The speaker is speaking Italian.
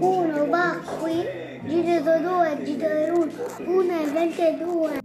1 va qui, giro 2, giro 1, 1 e 22.